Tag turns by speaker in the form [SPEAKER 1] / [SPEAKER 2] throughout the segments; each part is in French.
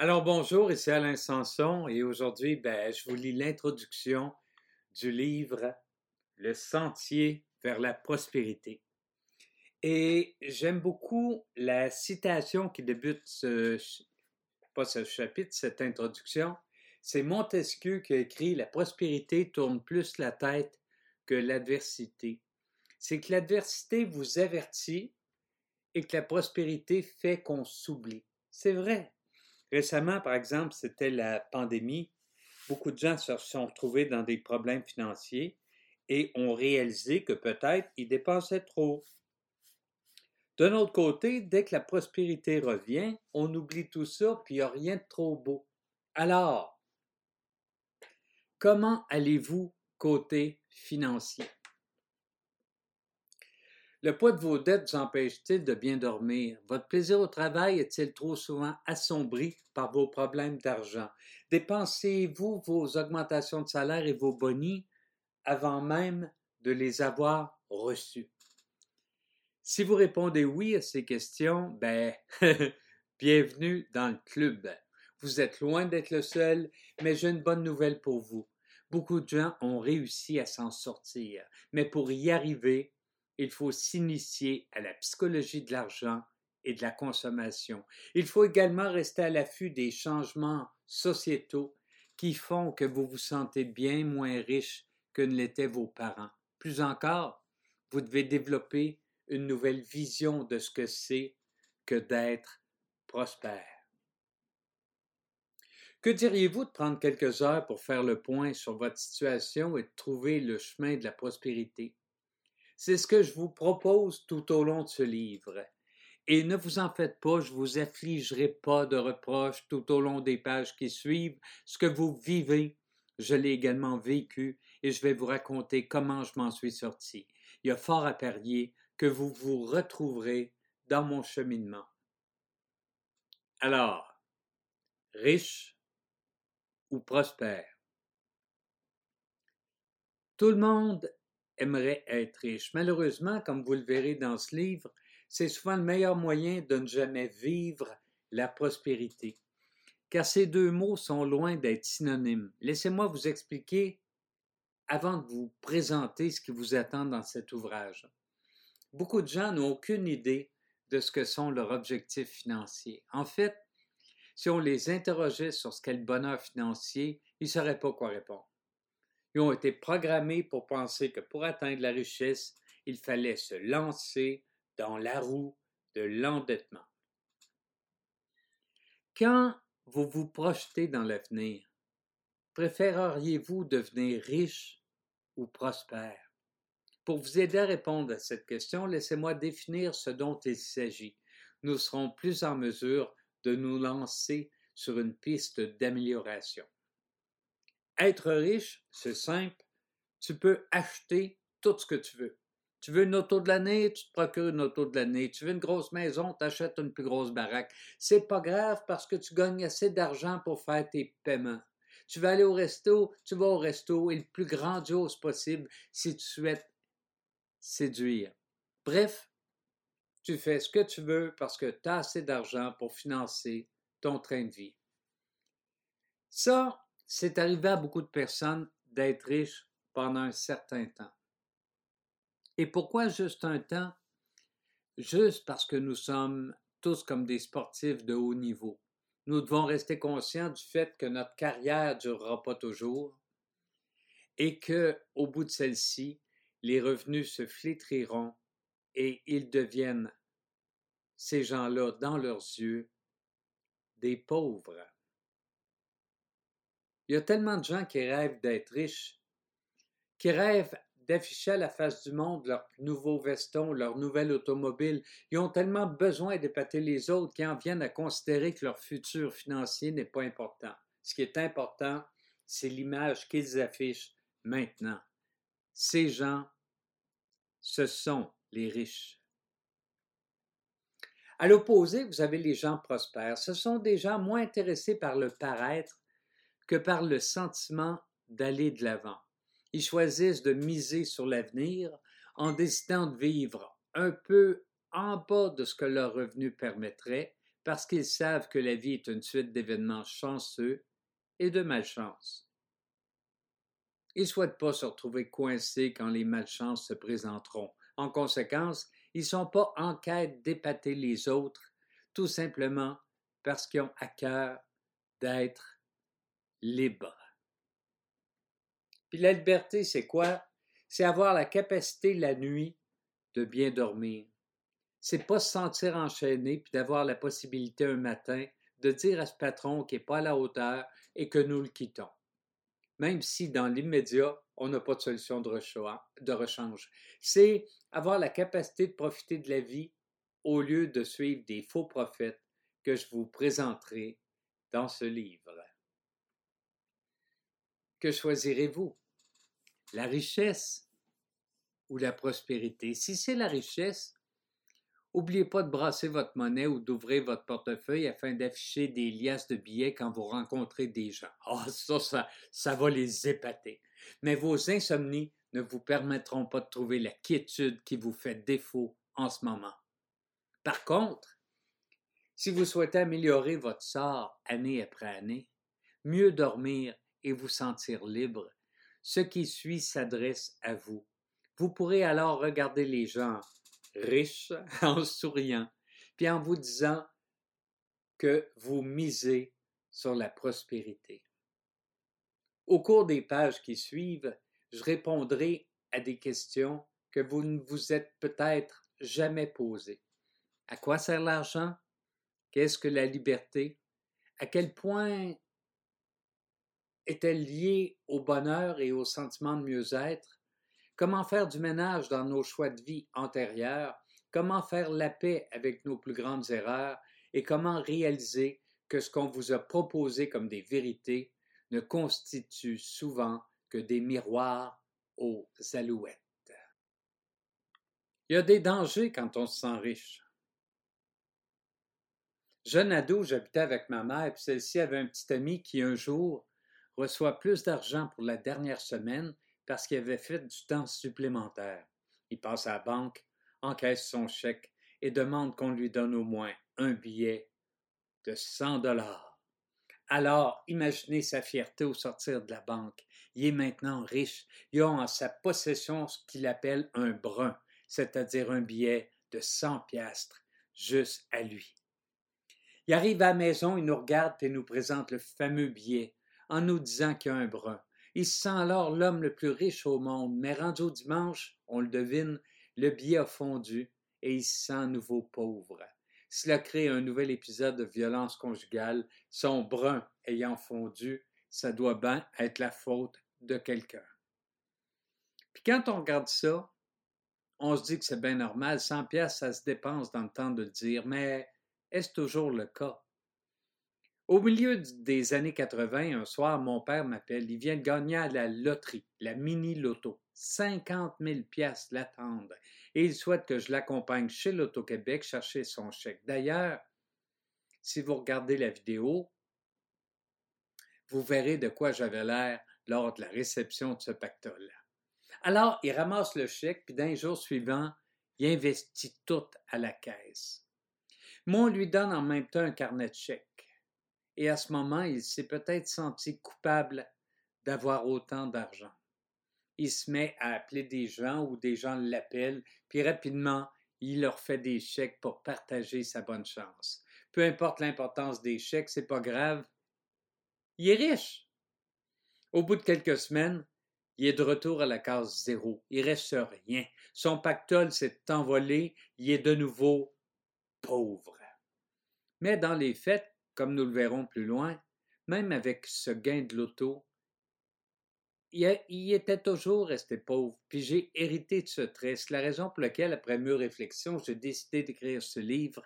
[SPEAKER 1] Alors bonjour, ici Alain Sanson et aujourd'hui, ben, je vous lis l'introduction du livre Le sentier vers la prospérité. Et j'aime beaucoup la citation qui débute ce, pas ce chapitre, cette introduction. C'est Montesquieu qui a écrit La prospérité tourne plus la tête que l'adversité. C'est que l'adversité vous avertit et que la prospérité fait qu'on s'oublie. C'est vrai. Récemment, par exemple, c'était la pandémie. Beaucoup de gens se sont retrouvés dans des problèmes financiers et ont réalisé que peut-être ils dépensaient trop. D'un autre côté, dès que la prospérité revient, on oublie tout ça, puis il n'y a rien de trop beau. Alors, comment allez-vous côté financier? Le poids de vos dettes vous empêche-t-il de bien dormir? Votre plaisir au travail est-il trop souvent assombri par vos problèmes d'argent? Dépensez-vous vos augmentations de salaire et vos bonnies avant même de les avoir reçus? Si vous répondez oui à ces questions, ben, bienvenue dans le club. Vous êtes loin d'être le seul, mais j'ai une bonne nouvelle pour vous. Beaucoup de gens ont réussi à s'en sortir, mais pour y arriver, il faut s'initier à la psychologie de l'argent et de la consommation. Il faut également rester à l'affût des changements sociétaux qui font que vous vous sentez bien moins riche que ne l'étaient vos parents. Plus encore, vous devez développer une nouvelle vision de ce que c'est que d'être prospère. Que diriez-vous de prendre quelques heures pour faire le point sur votre situation et de trouver le chemin de la prospérité? C'est ce que je vous propose tout au long de ce livre. Et ne vous en faites pas, je vous affligerai pas de reproches tout au long des pages qui suivent. Ce que vous vivez, je l'ai également vécu et je vais vous raconter comment je m'en suis sorti. Il y a fort à parier que vous vous retrouverez dans mon cheminement. Alors, riche ou prospère? Tout le monde aimerait être riche. Malheureusement, comme vous le verrez dans ce livre, c'est souvent le meilleur moyen de ne jamais vivre la prospérité. Car ces deux mots sont loin d'être synonymes. Laissez-moi vous expliquer avant de vous présenter ce qui vous attend dans cet ouvrage. Beaucoup de gens n'ont aucune idée de ce que sont leurs objectifs financiers. En fait, si on les interrogeait sur ce qu'est le bonheur financier, ils ne sauraient pas quoi répondre. Ont été programmés pour penser que pour atteindre la richesse, il fallait se lancer dans la roue de l'endettement. Quand vous vous projetez dans l'avenir, préféreriez-vous devenir riche ou prospère? Pour vous aider à répondre à cette question, laissez-moi définir ce dont il s'agit. Nous serons plus en mesure de nous lancer sur une piste d'amélioration. Être riche, c'est simple. Tu peux acheter tout ce que tu veux. Tu veux une auto de l'année, tu te procures une auto de l'année. Tu veux une grosse maison, tu achètes une plus grosse baraque. C'est pas grave parce que tu gagnes assez d'argent pour faire tes paiements. Tu veux aller au resto, tu vas au resto et le plus grandiose possible si tu souhaites séduire. Bref, tu fais ce que tu veux parce que tu as assez d'argent pour financer ton train de vie. Ça, c'est arrivé à beaucoup de personnes d'être riches pendant un certain temps. Et pourquoi juste un temps? Juste parce que nous sommes tous comme des sportifs de haut niveau. Nous devons rester conscients du fait que notre carrière ne durera pas toujours et que, au bout de celle-ci, les revenus se flétriront et ils deviennent, ces gens-là, dans leurs yeux, des pauvres. Il y a tellement de gens qui rêvent d'être riches, qui rêvent d'afficher à la face du monde leur nouveau veston, leur nouvelle automobile. Ils ont tellement besoin d'épater les autres qu'ils en viennent à considérer que leur futur financier n'est pas important. Ce qui est important, c'est l'image qu'ils affichent maintenant. Ces gens, ce sont les riches. À l'opposé, vous avez les gens prospères. Ce sont des gens moins intéressés par le paraître que par le sentiment d'aller de l'avant. Ils choisissent de miser sur l'avenir en décidant de vivre un peu en bas de ce que leur revenu permettrait parce qu'ils savent que la vie est une suite d'événements chanceux et de malchance. Ils ne souhaitent pas se retrouver coincés quand les malchances se présenteront. En conséquence, ils ne sont pas en quête d'épater les autres, tout simplement parce qu'ils ont à cœur d'être libres. Puis la liberté, c'est quoi? C'est avoir la capacité la nuit de bien dormir. C'est pas se sentir enchaîné puis d'avoir la possibilité un matin de dire à ce patron qui n'est pas à la hauteur et que nous le quittons. Même si dans l'immédiat, on n'a pas de solution de rechange. C'est avoir la capacité de profiter de la vie au lieu de suivre des faux prophètes que je vous présenterai dans ce livre. Que choisirez-vous? La richesse ou la prospérité? Si c'est la richesse, N'oubliez pas de brasser votre monnaie ou d'ouvrir votre portefeuille afin d'afficher des liasses de billets quand vous rencontrez des gens. Ah, ça, ça, ça va les épater. Mais vos insomnies ne vous permettront pas de trouver la quiétude qui vous fait défaut en ce moment. Par contre, si vous souhaitez améliorer votre sort année après année, mieux dormir et vous sentir libre, ce qui suit s'adresse à vous. Vous pourrez alors regarder les gens riche en souriant, puis en vous disant que vous misez sur la prospérité. Au cours des pages qui suivent, je répondrai à des questions que vous ne vous êtes peut-être jamais posées. À quoi sert l'argent? Qu'est-ce que la liberté? À quel point est-elle liée au bonheur et au sentiment de mieux-être? Comment faire du ménage dans nos choix de vie antérieurs? Comment faire la paix avec nos plus grandes erreurs? Et comment réaliser que ce qu'on vous a proposé comme des vérités ne constitue souvent que des miroirs aux alouettes? Il y a des dangers quand on se sent riche. Jeune ado, j'habitais avec ma mère, puis celle-ci avait un petit ami qui, un jour, reçoit plus d'argent pour la dernière semaine parce qu'il avait fait du temps supplémentaire. Il passe à la banque, encaisse son chèque et demande qu'on lui donne au moins un billet de 100 dollars. Alors, imaginez sa fierté au sortir de la banque. Il est maintenant riche. Il a en sa possession ce qu'il appelle un brun, c'est-à-dire un billet de 100 piastres, juste à lui. Il arrive à la maison, il nous regarde et nous présente le fameux billet en nous disant qu'il y a un brun. Il se sent alors l'homme le plus riche au monde, mais rendu au dimanche, on le devine, le billet a fondu et il se sent nouveau pauvre. Cela crée un nouvel épisode de violence conjugale, son brun ayant fondu, ça doit bien être la faute de quelqu'un. Puis quand on regarde ça, on se dit que c'est bien normal, 100 pièces ça se dépense dans le temps de le dire, mais est-ce toujours le cas? Au milieu des années 80, un soir, mon père m'appelle. Il vient de gagner à la loterie, la mini-loto. 50 000 piastres l'attendent. Et il souhaite que je l'accompagne chez l'Auto-Québec chercher son chèque. D'ailleurs, si vous regardez la vidéo, vous verrez de quoi j'avais l'air lors de la réception de ce pactole. Alors, il ramasse le chèque, puis d'un jour suivant, il investit tout à la caisse. Moi, on lui donne en même temps un carnet de chèques et à ce moment, il s'est peut-être senti coupable d'avoir autant d'argent. Il se met à appeler des gens ou des gens l'appellent, puis rapidement, il leur fait des chèques pour partager sa bonne chance. Peu importe l'importance des chèques, c'est pas grave. Il est riche. Au bout de quelques semaines, il est de retour à la case zéro. Il reste rien. Son pactole s'est envolé. Il est de nouveau pauvre. Mais dans les faits, comme nous le verrons plus loin, même avec ce gain de l'auto, il, était toujours resté pauvre, puis j'ai hérité de ce trait. C'est la raison pour laquelle, après mûre réflexion, j'ai décidé d'écrire ce livre,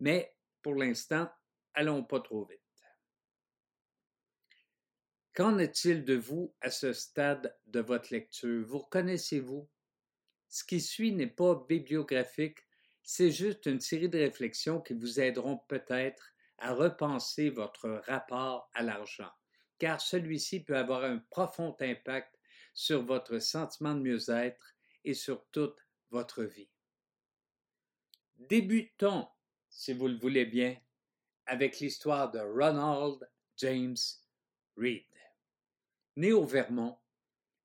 [SPEAKER 1] mais pour l'instant, allons pas trop vite. Qu'en est-il de vous à ce stade de votre lecture? Vous reconnaissez-vous? Ce qui suit n'est pas bibliographique, c'est juste une série de réflexions qui vous aideront peut-être à repenser votre rapport à l'argent, car celui-ci peut avoir un profond impact sur votre sentiment de mieux-être et sur toute votre vie. Débutons, si vous le voulez bien, avec l'histoire de Ronald James Reed. Né au Vermont,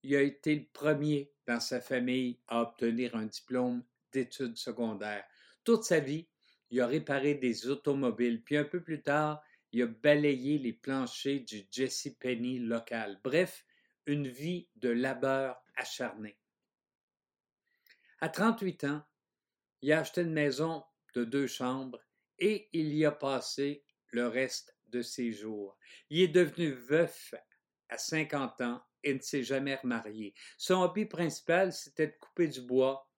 [SPEAKER 1] il a été le premier dans sa famille à obtenir un diplôme d'études secondaires. Toute sa vie, il a réparé des automobiles, puis un peu plus tard, il a balayé les planchers du Jesse Penny local. Bref, une vie de labeur acharné. À 38 ans, il a acheté une maison de deux chambres et il y a passé le reste de ses jours. Il est devenu veuf à 50 ans et ne s'est jamais remarié. Son hobby principal, c'était de couper du bois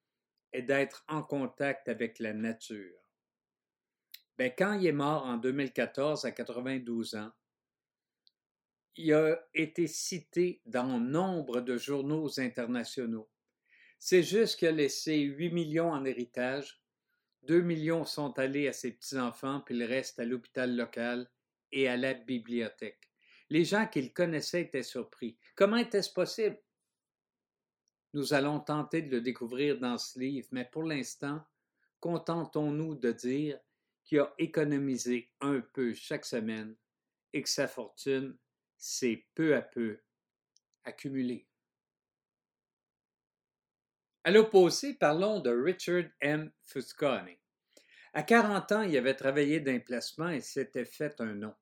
[SPEAKER 1] et d'être en contact avec la nature. Ben, quand il est mort en 2014 à 92 ans, il a été cité dans nombre de journaux internationaux. C'est juste qu'il a laissé 8 millions en héritage, 2 millions sont allés à ses petits-enfants, puis le reste à l'hôpital local et à la bibliothèque. Les gens qu'il connaissait étaient surpris. Comment était-ce possible? Nous allons tenter de le découvrir dans ce livre, mais pour l'instant, contentons-nous de dire qu'il a économisé un peu chaque semaine et que sa fortune s'est peu à peu accumulée. À l'opposé, parlons de Richard M. Fusconi. À 40 ans, il avait travaillé d'un placement et s'était fait un nom.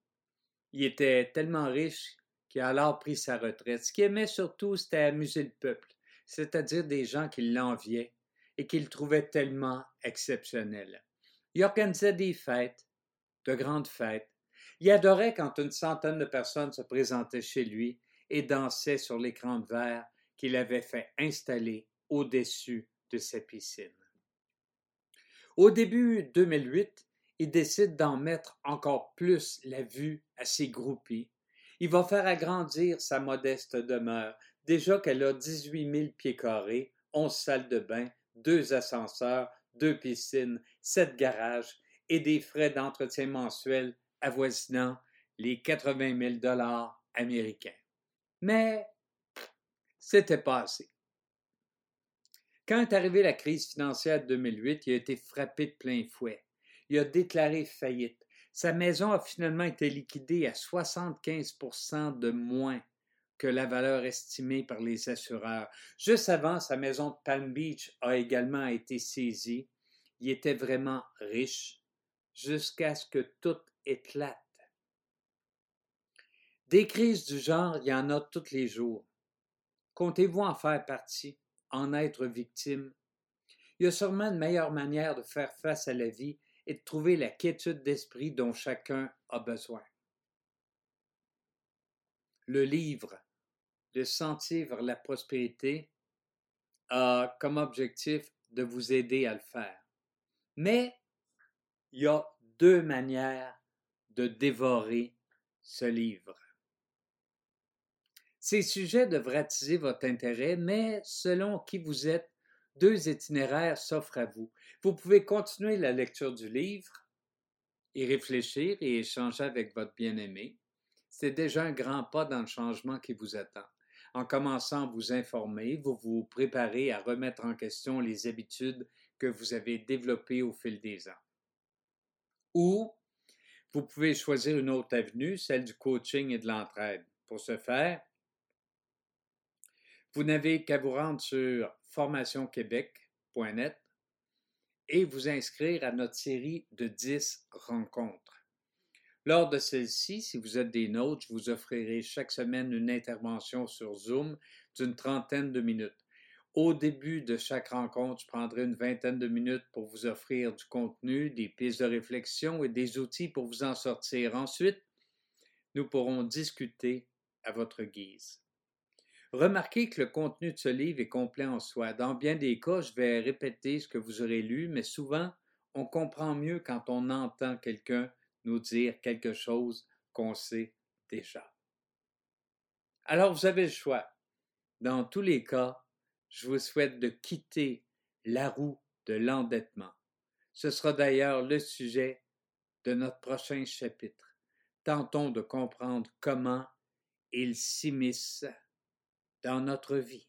[SPEAKER 1] Il était tellement riche qu'il a alors pris sa retraite. Ce qu'il aimait surtout, c'était amuser le peuple, c'est-à-dire des gens qui l'enviaient et qu'il trouvait tellement exceptionnel. Il organisait des fêtes, de grandes fêtes. Il adorait quand une centaine de personnes se présentaient chez lui et dansaient sur l'écran de verre qu'il avait fait installer au-dessus de sa piscine. Au début 2008, il décide d'en mettre encore plus la vue à ses groupies. Il va faire agrandir sa modeste demeure, déjà qu'elle a 18 000 pieds carrés, 11 salles de bain, deux ascenseurs, deux piscines, sept garages et des frais d'entretien mensuels avoisinant les 80 000 dollars américains. Mais c'était pas assez. Quand est arrivée la crise financière de 2008, il a été frappé de plein fouet. Il a déclaré faillite. Sa maison a finalement été liquidée à 75% de moins que la valeur estimée par les assureurs. Juste avant, sa maison de Palm Beach a également été saisie. Il était vraiment riche jusqu'à ce que tout éclate. Des crises du genre, il y en a tous les jours. Comptez-vous en faire partie, en être victime? Il y a sûrement une meilleure manière de faire face à la vie et de trouver la quiétude d'esprit dont chacun a besoin. Le livre Le sentier vers la prospérité a comme objectif de vous aider à le faire. Mais il y a deux manières de dévorer ce livre. Ces sujets devraient attiser votre intérêt, mais selon qui vous êtes, deux itinéraires s'offrent à vous. Vous pouvez continuer la lecture du livre, y réfléchir et échanger avec votre bien-aimé. C'est déjà un grand pas dans le changement qui vous attend. En commençant à vous informer, vous vous préparez à remettre en question les habitudes que vous avez développées au fil des ans. Ou vous pouvez choisir une autre avenue, celle du coaching et de l'entraide. Pour ce faire, vous n'avez qu'à vous rendre sur formationquebec.net et vous inscrire à notre série de 10 rencontres. Lors de celle-ci, si vous êtes des nôtres, je vous offrirai chaque semaine une intervention sur Zoom d'une trentaine de minutes. Au début de chaque rencontre, je prendrai une vingtaine de minutes pour vous offrir du contenu, des pistes de réflexion et des outils pour vous en sortir. Ensuite, nous pourrons discuter à votre guise. Remarquez que le contenu de ce livre est complet en soi. Dans bien des cas, je vais répéter ce que vous aurez lu, mais souvent, on comprend mieux quand on entend quelqu'un nous dire quelque chose qu'on sait déjà. Alors, vous avez le choix. Dans tous les cas, je vous souhaite de quitter la roue de l'endettement. Ce sera d'ailleurs le sujet de notre prochain chapitre. Tentons de comprendre comment il s'immisce dans notre vie.